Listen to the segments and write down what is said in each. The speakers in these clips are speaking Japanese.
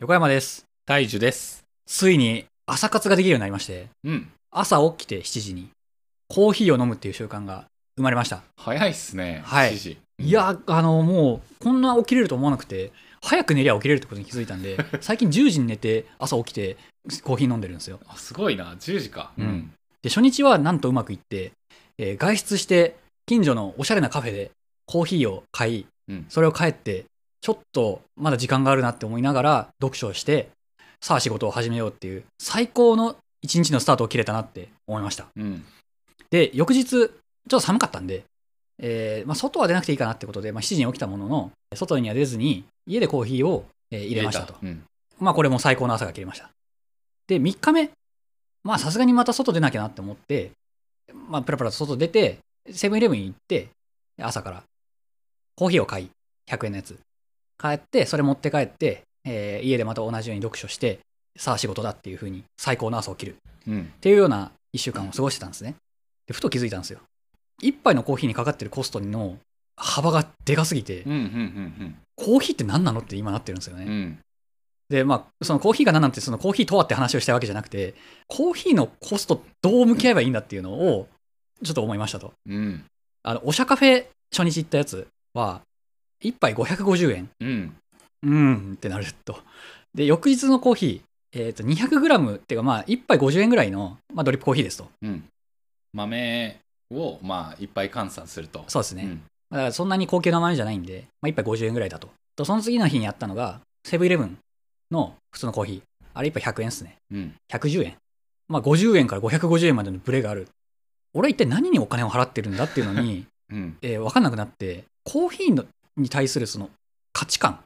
横山です。大樹です。ついに朝活ができるようになりまして、うん。朝起きて7時にコーヒーを飲むっていう習慣が生まれました。早いっすね。はい7時。いや、あの、もう、こんな起きれると思わなくて、早く寝りゃ起きれるってことに気づいたんで、最近10時に寝て朝起きてコーヒー飲んでるんですよ。あ、すごいな。10時か。うん。で、初日はなんとうまくいって、えー外出して近所のおしゃれなカフェでコーヒーを買い、うんそれを帰って、ちょっとまだ時間があるなって思いながら読書をして、さあ仕事を始めようっていう最高の一日のスタートを切れたなって思いました。うん。で、翌日、ちょっと寒かったんで、えーまあ、外は出なくていいかなってことで、まあ、7時に起きたものの、外には出ずに、家でコーヒーを、えー入れましたと。うん。まあこれも最高の朝が切れました。で、3日目、まあさすがにまた外出なきゃなって思って、まあプラプラと外出て、セブンイレブンに行って、朝からコーヒーを買い、100円のやつ。帰って、それ持って帰って、えー家でまた同じように読書して、さあ仕事だっていう風に最高の朝を切る。うん。っていうような1週間を過ごしてたんですね。で、ふと気づいたんですよ。一杯のコーヒーにかかってるコストの幅がでかすぎてうん。う、ん。うん。コーヒーって何なのって今なってるんですよね。うん。うん。で、まあ、そのコーヒーが何なんて、そのコーヒーとはって話をしたいわけじゃなくて、コーヒーのコストどう向き合えばいいんだっていうのを、ちょっと思いましたと。うん。あの、おしゃカフェ初日行ったやつは、1杯550円。うん。うーんってなると。で、翌日のコーヒー、えっ、と、200g っていうか、まあ、1杯50円ぐらいの、まあ、ドリップコーヒーですと。うん。豆を、まあ、いっぱい換算すると。そうですね。うん。だからそんなに高級な豆じゃないんで、まあ、1杯50円ぐらいだと。と、その次の日にやったのが、セブンイレブンの普通のコーヒー。あれ1杯100円ですね。うん。110円。まあ50円から550円までのブレがある。俺は一体何にお金を払ってるんだっていうのに、うん。えー分かんなくなって、コーヒーのに対するその価値観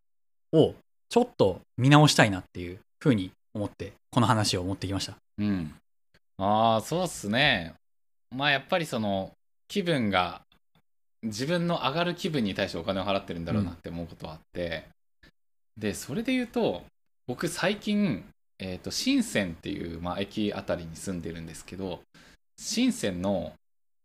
をちょっと見直したいなっていうふうに思って、この話を持ってきました。うん。ああ、そうっすね。まあ、やっぱりその、気分が、自分の上がる気分に対してお金を払ってるんだろうなって思うことはあって、で、それで言うと、僕最近、えっ、と、深センっていう、まあ、駅あたりに住んでるんですけど、深センの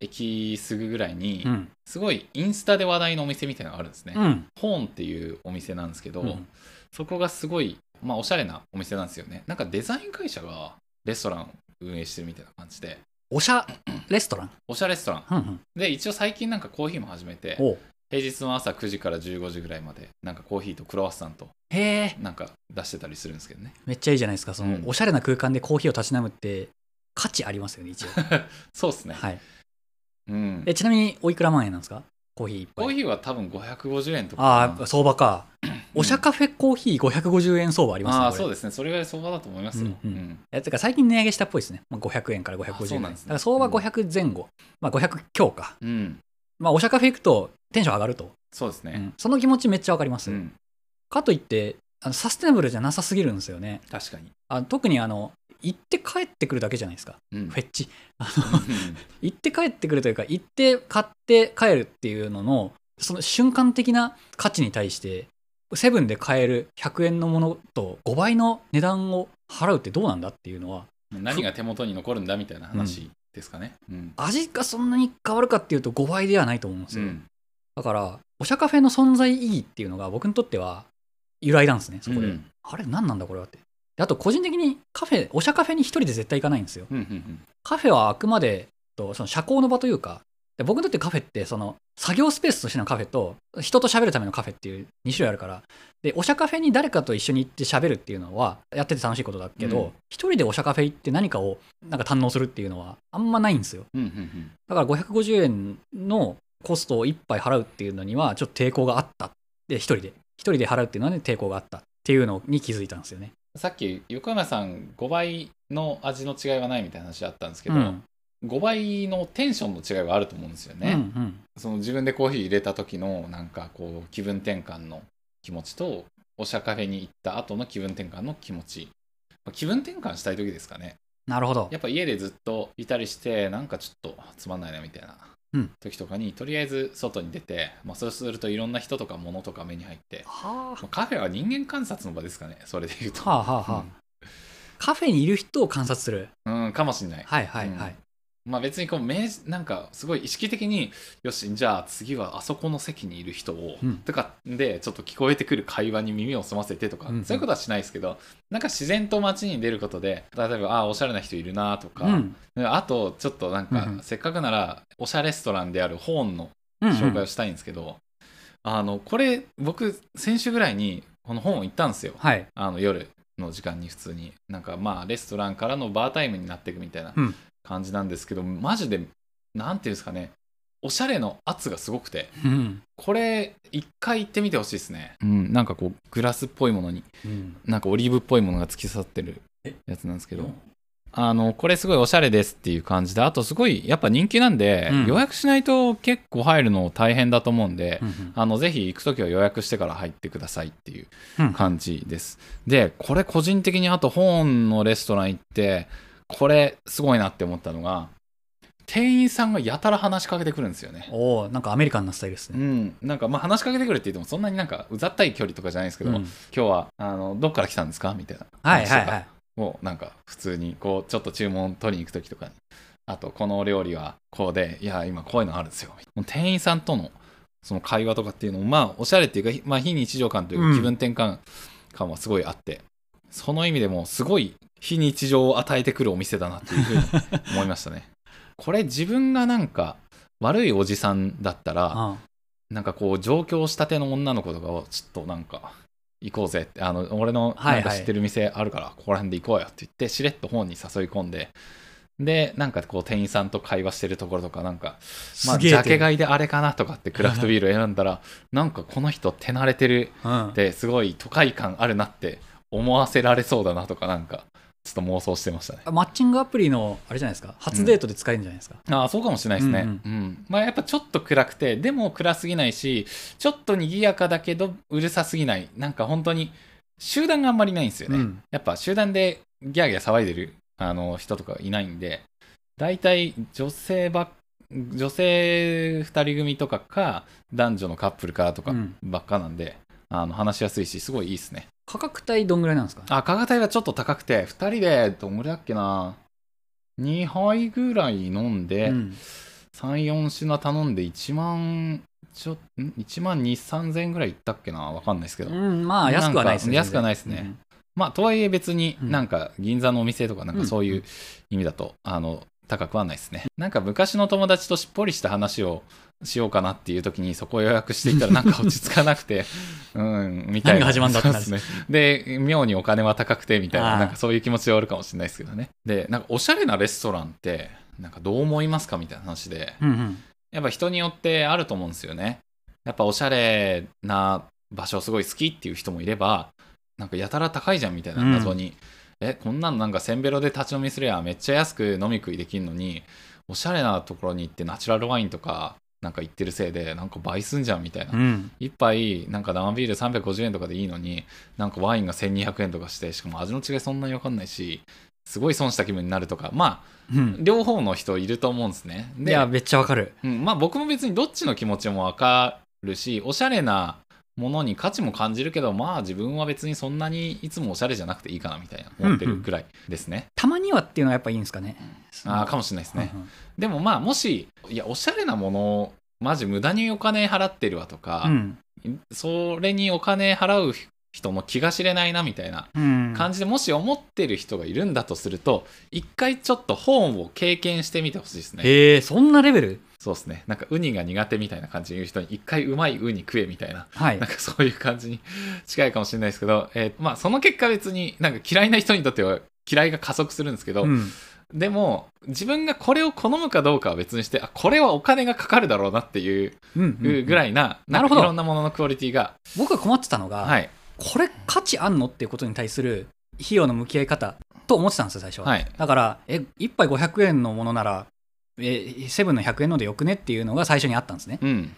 駅すぐぐらいにう、ん。すごいインスタで話題のお店みたいなのがあるんですね。うん。ホーンっていうお店なんですけど、うんそこがすごい、まあ、おしゃれなお店なんですよね。なんかデザイン会社がレストランを運営してるみたいな感じで、おしゃレストラン？おしゃレストラン。うんうん。で、一応最近なんかコーヒーも始めて、平日の朝9時から15時ぐらいまで、なんかコーヒーとクロワッサンとへえ、なんか出してたりするんですけどね。めっちゃいいじゃないですか。その、うんおしゃれな空間でコーヒーをたしなむって価値ありますよね、一応。そうっすね。はい。うん。え、ちなみにおいくら万円なんですか？コーヒー。コーヒーは多分550円とかああ、相場か。おしゃカフェコーヒー550円相場ありますね。な。あそうですね。それぐらい相場だと思いますよ。うんうか最近値上げしたっぽいですね。まあ、500円から550円なんですねだから相場500前後。まあ500強か。うん。まあおしゃカフェ行くとテンション上がると。そうですね。うんその気持ちめっちゃわかります。うん。かといってあの、サステナブルじゃなさすぎるんですよね。確かに。あの特にあの、行って帰ってくるだけじゃないですか。うん。フェッチ。あの、行って帰ってくるというか、行って買って帰るっていうのの、その瞬間的な価値に対して、セブンで買える100円のものと5倍の値段を払うってどうなんだっていうのは、何が手元に残るんだみたいな話ですかね。うん。味がそんなに変わるかっていうと5倍ではないと思うんですよ。うん。だから、おしゃカフェの存在意義っていうのが僕にとっては由来なんですね、そこで。うんあれ何なんだこれはって。であと個人的にカフェ、おしゃカフェに一人で絶対行かないんですよ。うんうんカフェはあくまでとその社交の場というか、で僕にとってカフェってその作業スペースとしてのカフェと人と喋るためのカフェっていう2種類あるから、で、おしゃカフェに誰かと一緒に行って喋るっていうのはやってて楽しいことだけうんど、一、人でおしゃカフェ行って何かをなんか堪能するっていうのはあんまないんですよ。うんうんうんだから550円のコストを1杯払うっていうのにはちょっと抵抗があった。で、一人で。一人で払うっていうのは、ね、抵抗があったっていうのに気づいたんですよね。さっき横山さん5倍の味の違いはないみたいな話あったんですけど、うん。5倍のテンションの違いはあると思うんですよね、うんうん。その自分でコーヒー入れた時のなんかこう気分転換の気持ちとおしゃカフェに行った後の気分転換の気持ち。まあ気分転換したい時ですかね。なるほど。やっぱ家でずっといたりしてなんかちょっとつまんないなみたいな。うん時とかに、とりあえず外に出て、まあ、そうするといろんな人とか物とか目に入って、はまあカフェは人間観察の場ですかねそれで言うと。あ、はあはあ。はあ、カフェにいる人を観察する。うん、うんかもしんない。はいはいはい。うんまあ別にこう明示なんかすごい意識的によしじゃあ次はあそこの席にいる人を、うん。とかでちょっと聞こえてくる会話に耳を澄ませてとか、うんそういうことはしないですけどなんか自然と街に出ることで例えばあおしゃれな人いるなとか、うん。あとちょっとなんか、うんうん。せっかくならおしゃレストランであるホーンのうんうん。紹介をしたいんですけど、あのこれ僕先週ぐらいにこの本を行ったんですよ。はい。あの夜の時間に普通に。なんかまあレストランからのバータイムになっていくみたいな。うん感じなんですけど、マジでなんていうんですかねおしゃれの圧がすごくてうん。これ一回行ってみてほしいですね、うん、なんかこうグラスっぽいものにうん。なんかオリーブっぽいものが突き刺さってるえ？やつなんですけどあのこれすごいおしゃれですっていう感じであとすごいやっぱ人気なんで、うん。予約しないと結構入るの大変だと思うんで、うんあのぜひ行くときは予約してから入ってくださいっていううん。感じです。で、これ個人的にあと本のレストラン行って、これすごいなって思ったのが、店員さんがやたら話しかけてくるんですよね。おおなんかアメリカンなスタイルですうねん、なんかまあ話しかけてくるって言ってもそんなになんかうざったい距離とかじゃないですけど、うん。今日はあのどっから来たんですか？みたいなはいはいはい。をなんか普通にこうちょっと注文取りに行く時とかに。あとこのお料理はこうでいや今こういうのあるんですよ。店員さんとのその会話とかっていうのもまあおしゃれっていうか、まあ、非日常感といううん。か気分転換感はすごいあって、その意味でもすごい非日常を与えてくるお店だなっていうふうに思いましたね。これ自分がなんか悪いおじさんだったらあなんかこう上京したての女の子とかをちょっとなんか行こうぜってあの俺のないんか知ってる店あるからここら辺で行こうよって言ってしれっと本に誘い込んででなんかこう店員さんと会話してるところとかなんかまあジャケ買いであれかなとかってクラフトビール選んだら なんかこの人手慣れてるうん。ってすごい都会感あるなって思わせられそうだなとかなんかちょっと妄想してましたね。マッチングアプリのあれじゃないですか？初デートで使えるんじゃないですか、ああそうかもしれないですね、ううん。ん。まあやっぱちょっと暗くてでも暗すぎないしちょっと賑やかだけどうるさすぎない。なんか本当に集団があんまりないんですよね、うん。やっぱ集団でギャーギャー騒いでるあの人とかいないんで大体女性ばっ女性2人組とかか男女のカップルかとかうん。ばっかなんで、あの話しやすいしすごいいいですね価格帯どんぐらいなんですか？あ価格帯はちょっと高くて2人でどんぐらいだっけな？2杯ぐらい飲んで、うん。34品頼んで1万ちょん？1万2 3千円ぐらいいったっけな？わかんないですけど、うん、まあ安くはないですね安くはないですね。まあとはいえ別にうん。なんか銀座のお店とかなんかそういう意味だと、あの高くはないですね。なんか昔の友達としっぽりした話をしようかなっていう時にそこを予約していたらなんか落ち着かなくて うんみたいな。何が始まんだってなるそうですね。で妙にお金は高くてみたいななんかそういう気持ちはあるかもしれないですけどね。でなんかおしゃれなレストランってなんかどう思いますかみたいな話でうんうん。やっぱ人によってあると思うんですよね。やっぱおしゃれな場所すごい好きっていう人もいれば、なんかやたら高いじゃんみたいなうん謎に、え、こんなのなんかせんべろで立ち飲みすりゃめっちゃ安く飲み食いできるのに、おしゃれなところに行ってナチュラルワインとかなんか行ってるせいでなんか倍すんじゃんみたいな。うん。一杯なんか生ビール350円とかでいいのになんかワインが1200円とかしてしかも味の違いそんなに分かんないしすごい損した気分になるとか。まあうん。両方の人いると思うんですね。いやめっちゃわかる。うん、まあ僕も別にどっちの気持ちもわかるしおしゃれなものに価値も感じるけどまあ自分は別にそんなにいつもおしゃれじゃなくていいかなみたいな思ってるくらいですね、たまにはっていうのはやっぱいいんですかね。ああかもしれないですね、うんうん。でもまあもしいやおしゃれなものマジ無駄にお金払ってるわとかう、ん。それにお金払う人の気が知れないなみたいなうん。感じでもし思ってる人がいるんだとすると一回ちょっと本を経験してみてほしいですね。へえそんなレベル？そうですね。なんかウニが苦手みたいな感じで言う人に一回うまいウニ食えみたいな。はい。なんかそういう感じに近いかもしれないですけど、えーまあその結果別になんか嫌いな人にとっては嫌いが加速するんですけど、うん。でも自分がこれを好むかどうかは別にしてあこれはお金がかかるだろうなっていうぐらいな,、なるほど。いろんなもののクオリティが、僕が困ってたのが、はい。これ価値あんのっていうことに対する費用の向き合い方と思ってたんですよ最初は、はい。だからえ1杯500円のものならえセブンの100円のでよくねっていうのが最初にあったんですね。うん。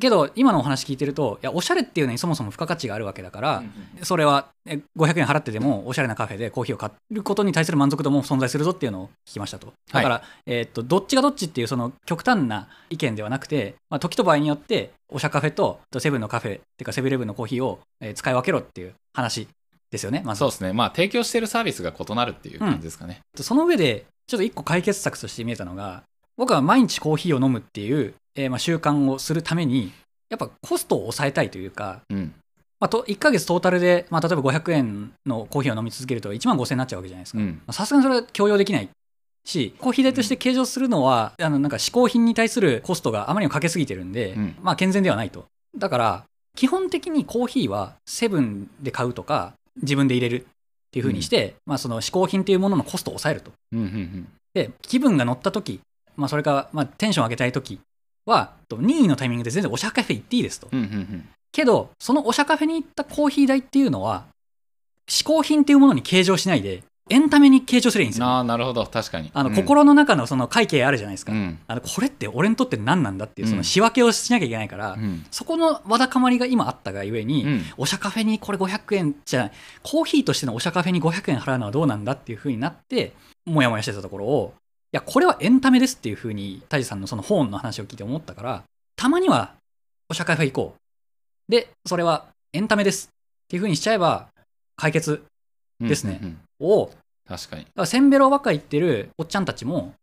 けど今のお話聞いてるといやおしゃれっていうのにそもそも付加価値があるわけだから、それはえ500円払ってでもおしゃれなカフェでコーヒーを買ることに対する満足度も存在するぞっていうのを聞きましたと。だから、えーっとどっちがどっちっていうその極端な意見ではなくて、まあ、時と場合によっておしゃカフェととセブンのカフェっていうかセブンイレブンのコーヒーを、えー使い分けろっていう話ですよねまず。そうですね。まあ提供してるサービスが異なるっていう感じですかね、その上でちょっと一個解決策として見えたのが、僕は毎日コーヒーを飲むっていう、えーまあ習慣をするために、やっぱコストを抑えたいというか、うん。まあ、と1ヶ月トータルで、まあ、例えば500円のコーヒーを飲み続けると1万5000円になっちゃうわけじゃないですか。うん。さすがにそれは強要できないし、コーヒー代として計上するのは、あのなんか嗜好品に対するコストがあまりにもかけすぎてるんで、うんまあ健全ではないと。だから、基本的にコーヒーはセブンで買うとか、自分で入れるっていう風にして、まあその嗜好品っていうもののコストを抑えると。で、気分が乗った時、まあそれか、まあテンション上げたい時は、と任意のタイミングで全然おしゃカフェ行っていいですと。けど、そのおしゃカフェに行ったコーヒー代っていうのは、嗜好品っていうものに計上しないで、エンタメに計上すればいいんですよ。ああ、なるほど。確かに。あの、うん、心の中のその会計あるじゃないですか。うん。あの、これって俺にとって何なんだっていう、うんその仕分けをしなきゃいけないから、うん。そこのわだかまりが今あったがゆえに、うん。おしゃカフェにこれ500円じゃない、コーヒーとしてのおしゃカフェに500円払うのはどうなんだっていう風になって、もやもやしてたところを、いや、これはエンタメですっていう風に、タジさんのその本の話を聞いて思ったから、たまにはおしゃカフェ行こう。で、それはエンタメですっていう風にしちゃえば、解決うんですねうんうんを、確かに。だからセンベロばっか言ってるおっちゃんたちも、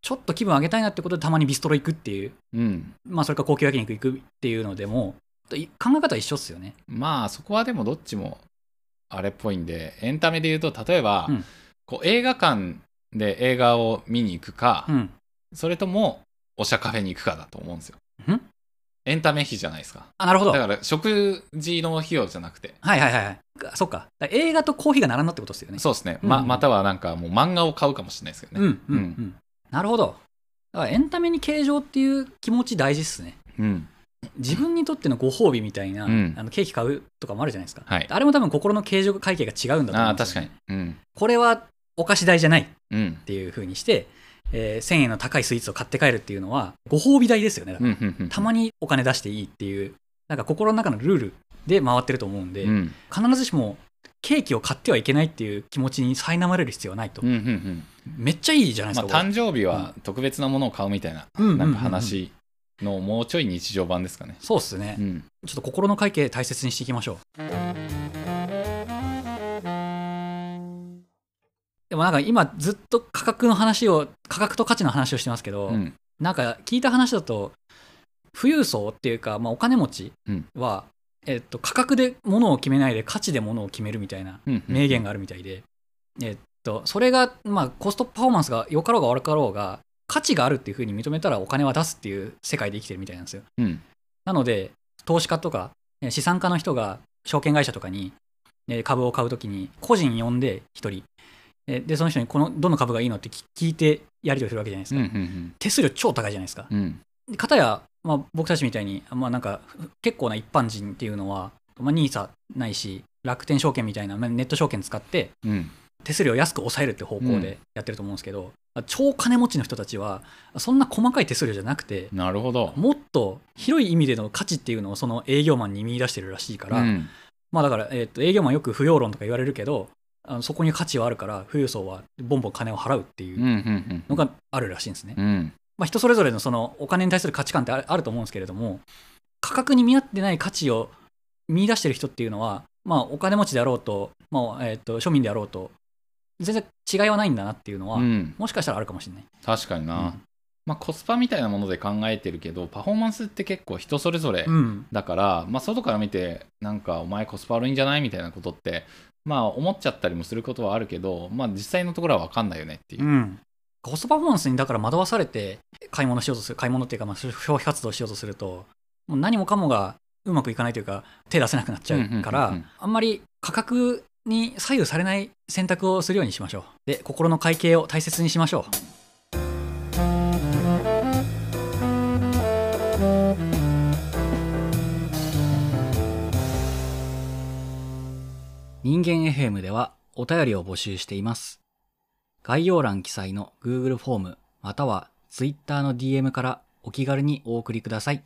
ちょっと気分上げたいなってことでたまにビストロ行くっていう、うん。まあそれか高級焼肉行くっていうのでも、い考え方は一緒っすよね。まあ、そこはでもどっちもあれっぽいんで、エンタメで言うと、例えば、うんこう映画館で映画を見に行くか、うん。それともおしゃカフェに行くかだと思うんですよ。ん？エンタメ費じゃないですか。あ、なるほど。だはいから食事の費用じゃなくて。はいはいはい。そっか。映画とコーヒーが並んだってことですよね。そうですね。うんままたはなんかもう漫画を買うかもしれないですけどうんね。うんうん。なるほど。だからエンタメに計上っていう気持ち大事っすね。うん。自分にとってのご褒美みたいな、うんあのケーキ買うとかもあるじゃないですか。はい。あれも多分心の計上会計が違うんだと思ああ、うんですよ、確かに。うん。これはお菓子代じゃないっうん。ていう風にして、えー1000円の高いスイーツを買って帰るっていうのはご褒美代ですよね。だからうん。うんうん。たまにお金出していいっていう、なんか心の中のルールで回ってると思うんで、うん。必ずしもケーキを買ってはいけないっていう気持ちに苛まれる必要はないと。うんうんうん。めっちゃいいじゃないですまあ、か。これ誕生日は特別なものを買うみたいな、うんなんか話のもうちょい日常版ですかね。そうっすね、うん。ちょっと心の会計大切にしていきましょう。もなんか今ずっと価格の話を、価格と価値の話をしてますけど、うん。なんか聞いた話だと、富裕層っていうか、まあ、お金持ちは、えっと、価格で物を決めないで価値で物を決めるみたいなうん。名言があるみたいで、えっと、それが、まあ、コストパフォーマンスが良かろうが悪かろうが、価値があるっていうふうに認めたらお金は出すっていう世界で生きてるみたいなんですよ。うん。なので、投資家とか、え資産家の人が証券会社とかにえ株を買うときに、個人呼んで1人、えで、その人にこのどの株がいいのって聞聞いてやり取りするわけじゃないですうん。うか。ん。手数料超高いじゃないですか。うん。で片や、まあ、僕たちみたいに、まあ、なんか結構な一般人っていうのは、まあ、NISA ないし楽天証券みたいなまあネット証券使ってうん。手数料を安く抑えるって方向でやってると思うんですけど、超金持ちの人たちはそんな細かい手数料じゃなくてなるほど。もっと広い意味での価値っていうのをその営業マンに見出してるらしいから、うん。まあだから、えー、と営業マンよく不要論とか言われるけどあのそこに価値はあるから富裕層はボンボン金を払うっていうん。う。うんのがあるらしいんですね。うん。まあ、人それぞれのそのお金に対する価値観ってあると思うんですけれども価格に見合ってない価値を見出してる人っていうのは、まあ、お金持ちであろうと,、まあえー、と庶民であろうと全然違いはないんだなっていうのは、うん。もしかしたらあるかもしれない。確かにな。うんまあ、コスパみたいなもので考えてるけど、パフォーマンスって結構人それぞれうんだから、まあ、外から見て、なんか、お前コスパ悪いんじゃないみたいなことって、まあ、思っちゃったりもすることはあるけど、まあ、実際のところは分かんないよねっていう。う。ん、コストパフォーマンスにだから惑わされて買い物しようとする買い物っていうかまあ消費活動しようとするともう何もかもがうまくいかないというか手出せなくなっちゃうから、あんまり価格に左右されない選択をするようにしましょう。で心の会計を大切にしましょう人間 FM ではお便りを募集しています。概要欄記載の Google フォームまたは Twitter の DM からお気軽にお送りください。